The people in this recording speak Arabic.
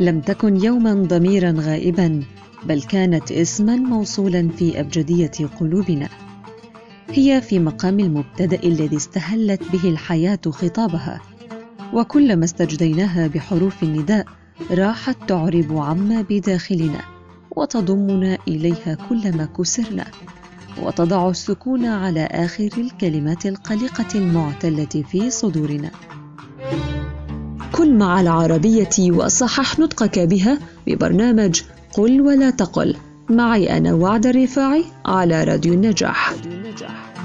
لم تكن يوما ضميرا غائبا بل كانت اسما موصولا في أبجدية قلوبنا. هي في مقام المبتدأ الذي استهلت به الحياة خطابها. وكلما استجديناها بحروف النداء راحت تعرب عما بداخلنا وتضمنا إليها كلما كسرنا. وتضع السكون على آخر الكلمات القلقة المعتلة في صدورنا. كن مع العربية وصحح نطقك بها ببرنامج قل ولا تقل معي أنا وعد الرفاعي على راديو النجاح, راديو النجاح.